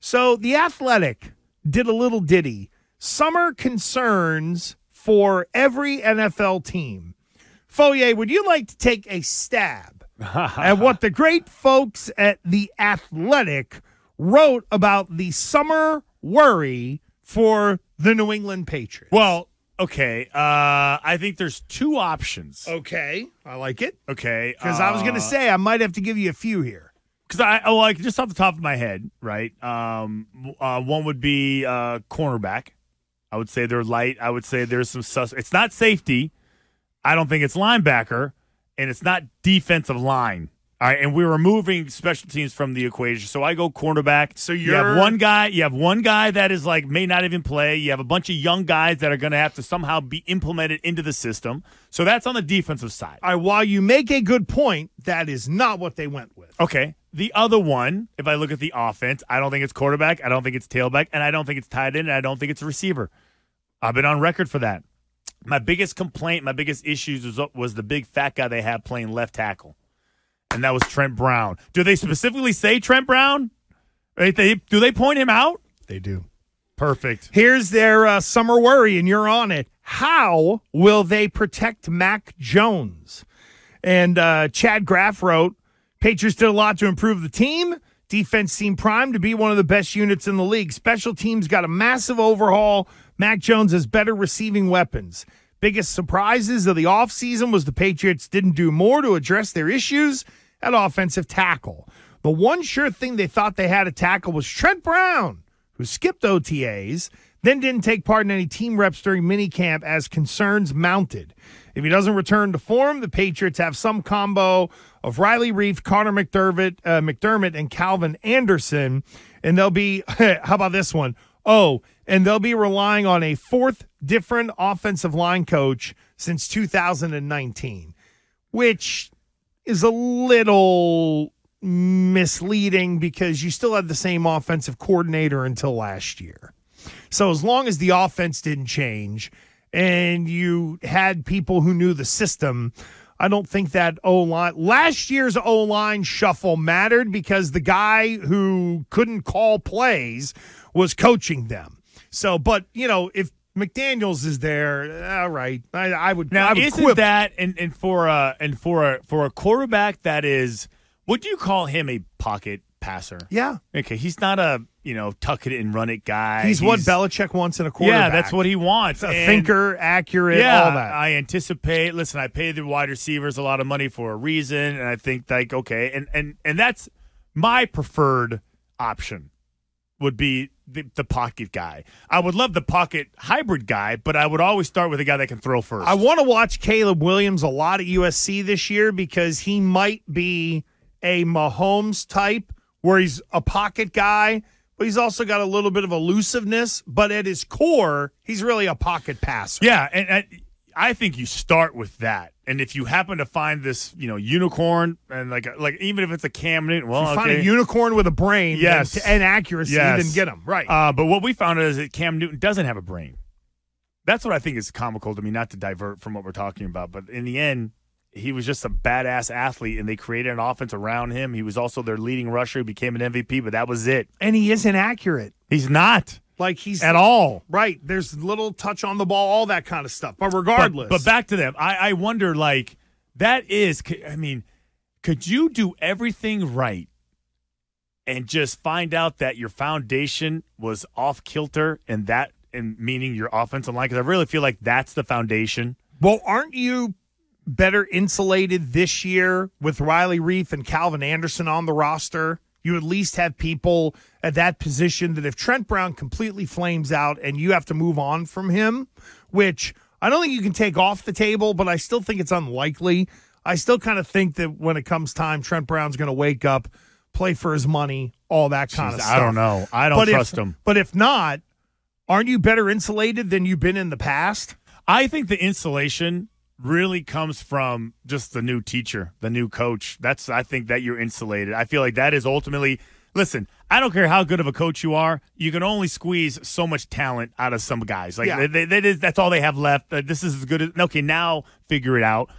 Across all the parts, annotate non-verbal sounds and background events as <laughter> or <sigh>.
So the Athletic did a little ditty. Summer concerns for every NFL team. Fauria, would you like to take a stab <laughs> at what the great folks at the Athletic wrote about the summer worry for the New England Patriots? Well, okay. Uh, I think there's two options. okay, I like it Okay, because I was going to uh, say I might have to give you a few here. Because I oh like just off the top of my head, right? Um, uh, one would be uh, cornerback. I would say they're light. I would say there's some sus. It's not safety. I don't think it's linebacker, and it's not defensive line. All right, and we're removing special teams from the equation. So I go cornerback. So you have one guy. You have one guy that is like may not even play. You have a bunch of young guys that are going to have to somehow be implemented into the system. So that's on the defensive side. All right, while you make a good point, that is not what they went with. Okay. The other one, if I look at the offense, I don't think it's quarterback. I don't think it's tailback. And I don't think it's tight end. And I don't think it's a receiver. I've been on record for that. My biggest complaint, my biggest issues was, was the big fat guy they had playing left tackle. And that was Trent Brown. Do they specifically say Trent Brown? Right? They, do they point him out? They do. Perfect. Here's their uh, summer worry, and you're on it. How will they protect Mac Jones? And uh, Chad Graff wrote Patriots did a lot to improve the team. Defense seemed primed to be one of the best units in the league. Special teams got a massive overhaul. Mac Jones has better receiving weapons. Biggest surprises of the offseason was the Patriots didn't do more to address their issues at offensive tackle. The one sure thing they thought they had to tackle was Trent Brown who skipped OTAs, then didn't take part in any team reps during minicamp as concerns mounted. If he doesn't return to form, the Patriots have some combo of Riley Reiff, Connor McDermott, uh, McDermott, and Calvin Anderson, and they'll be <laughs> how about this one? Oh, and they'll be relying on a fourth different offensive line coach since 2019, which is a little misleading because you still had the same offensive coordinator until last year. So as long as the offense didn't change and you had people who knew the system, I don't think that O line last year's O line shuffle mattered because the guy who couldn't call plays was coaching them. So, but you know, if McDaniels is there, all right, I, I would Now I would isn't quibble. that and, and for a and for a for a quarterback that is would you call him a pocket passer? yeah. Okay, he's not a you know tuck it and run it guy. He's, what Belichick wants in a quarterback. Yeah, that's what he wants. a And, thinker, accurate, Yeah, all that. I anticipate. Listen, I pay the wide receivers a lot of money for a reason, and I think like okay, and and and that's my preferred option would be the, the pocket guy. I would love the pocket hybrid guy, but I would always start with a guy that can throw first. I want to watch Caleb Williams a lot at USC this year because he might be a Mahomes type where he's a pocket guy, but he's also got a little bit of elusiveness. But at his core, he's really a pocket passer. Yeah, and, and I think you start with that. And if you happen to find this, you know, unicorn and like like even if it's a Cam Newton, well, You find a unicorn with a brain Yes. and, and accuracy, Yes. then get him. Right. Uh, but what we found is that Cam Newton doesn't have a brain. That's what I think is comical to me, not to divert from what we're talking about. But in the end, he was just a badass athlete, and they created an offense around him. He was also their leading rusher, who became an MVP, but that was it. and he isn't accurate. He's not Like he's at all. Right. There's little touch on the ball, all that kind of stuff. But But- regardless. But, back to them. I, I wonder, like, that is, I mean, could you do everything right and just find out that your foundation was off kilter and that and meaning your offensive line? Because I really feel like that's the foundation. Well, aren't you better insulated this year with Riley Reiff and Calvin Anderson on the roster? You at least have people at that position that if Trent Brown completely flames out and you have to move on from him, which I don't think you can take off the table, but I still think it's unlikely. I still kind of think that when it comes time, Trent Brown's going to wake up, play for his money, all that kind Jeez, of stuff. I don't know. I don't but trust if, him. But if not, aren't you better insulated than you've been in the past? I think the insulation really comes from just the new teacher, the new coach. That's I think that you're insulated. I feel like that is ultimately listen, I don't care how good of a coach you are, you can only squeeze so much talent out of some guys. Like Yeah. they, they, they- that's all they have left. Uh, this is as good as okay, now figure it out.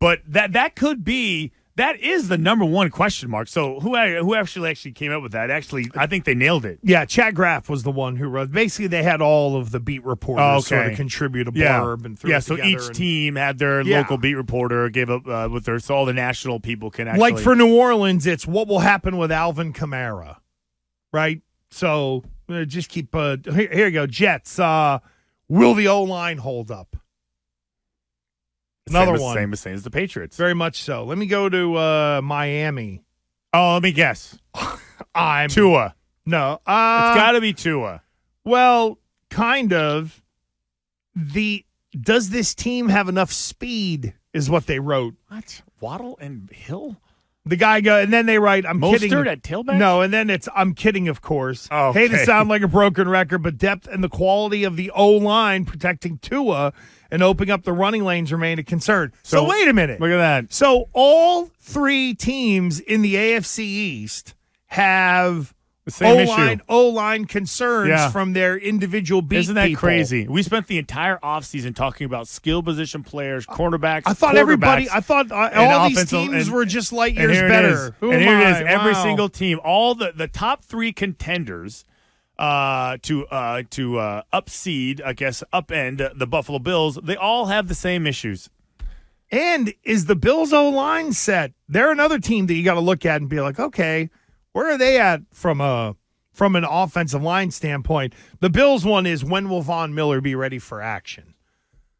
But that that could be that is the number one question mark. So who who actually actually came up with that? Actually, I think they nailed it. Yeah, Chad Graff was the one who wrote. Basically, they had all of the beat reporters Oh, sort of contribute a Yeah, blurb and threw yeah. So each and- team had their Yeah. local beat reporter gave up uh, with their so all the national people can actually like for New Orleans, it's what will happen with Alvin Kamara, right? So uh, just keep. Uh, here, here you go, Jets. Uh, will the O line hold up? Another same as, one. same as same as the Patriots. Very much so. Let me go to uh, Miami. Oh, let me guess. <laughs> I'm Tua. no. Uh, It's got to be Tua. Well, kind of. The does this team have enough speed? Is what they wrote. What? Waddle and Hill? The guy go, and then they write, "I'm Mostert kidding." at tailback? No, and then it's, "I'm kidding," of course. Okay. Hate to sound like a broken record, but depth and the quality of the O line protecting Tua and opening up the running lanes remain a concern. So, So, wait a minute. Look at that. So all three teams in the AFC East have The same O line issue. O line concerns Yeah. from their individual beat Isn't that people. crazy? We spent the entire offseason talking about skill position players, cornerbacks. I thought everybody. I thought uh, all these teams and- were just light years better. Who and here it is. Every single team, all the the top three contenders uh, to uh, to uh, upseed, I guess, upend uh, the Buffalo Bills. They all have the same issues. And is the Bills O line set? They're another team that you got to look at and be like, okay, where are they at from a from an offensive line standpoint? The Bills one is when will Von Miller be ready for action?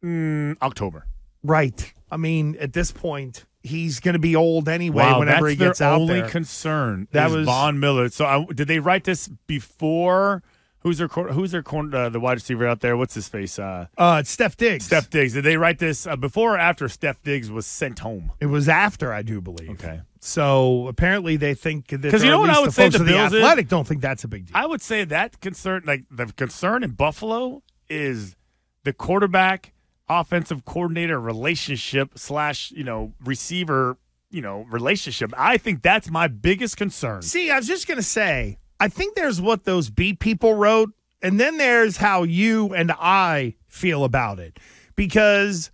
Mm, October. Right. I mean, at this point, he's going to be old anyway. wow, whenever he gets out only there. concern. That is was- Von Miller. So I, did they write this before? Who's their who's their corner uh, the wide receiver out there? What's his face? Uh, uh, it's Steph Diggs. Steph Diggs. Did they write this uh, before or after Steph Diggs was sent home? It was after, I do believe. Okay. So apparently they think that 'Cause you know what I would the say the the Bills is? Athletic don't think that's a big deal. I would say that concern, like the concern in Buffalo, is the quarterback offensive coordinator relationship slash you know receiver you know relationship. I think that's my biggest concern. See, I was just going to say, I think there's what those beat people wrote, and then there's how you and I feel about it. Because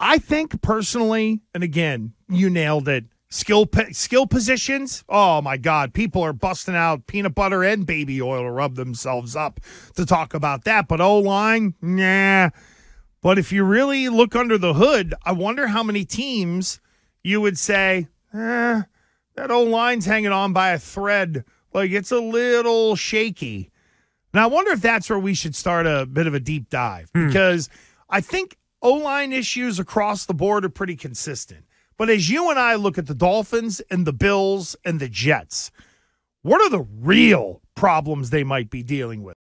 I think personally, and again, you nailed it. Skill skill positions. Oh my God, people are busting out peanut butter and baby oil to rub themselves up to talk about that. But O line, nah. But if you really look under the hood, I wonder how many teams you would say, eh, that old line's hanging on by a thread. Like it's a little shaky. And I wonder if that's where we should start a bit of a deep dive because I think O line issues across the board are pretty consistent. But as you and I look at the Dolphins and the Bills and the Jets, what are the real problems they might be dealing with?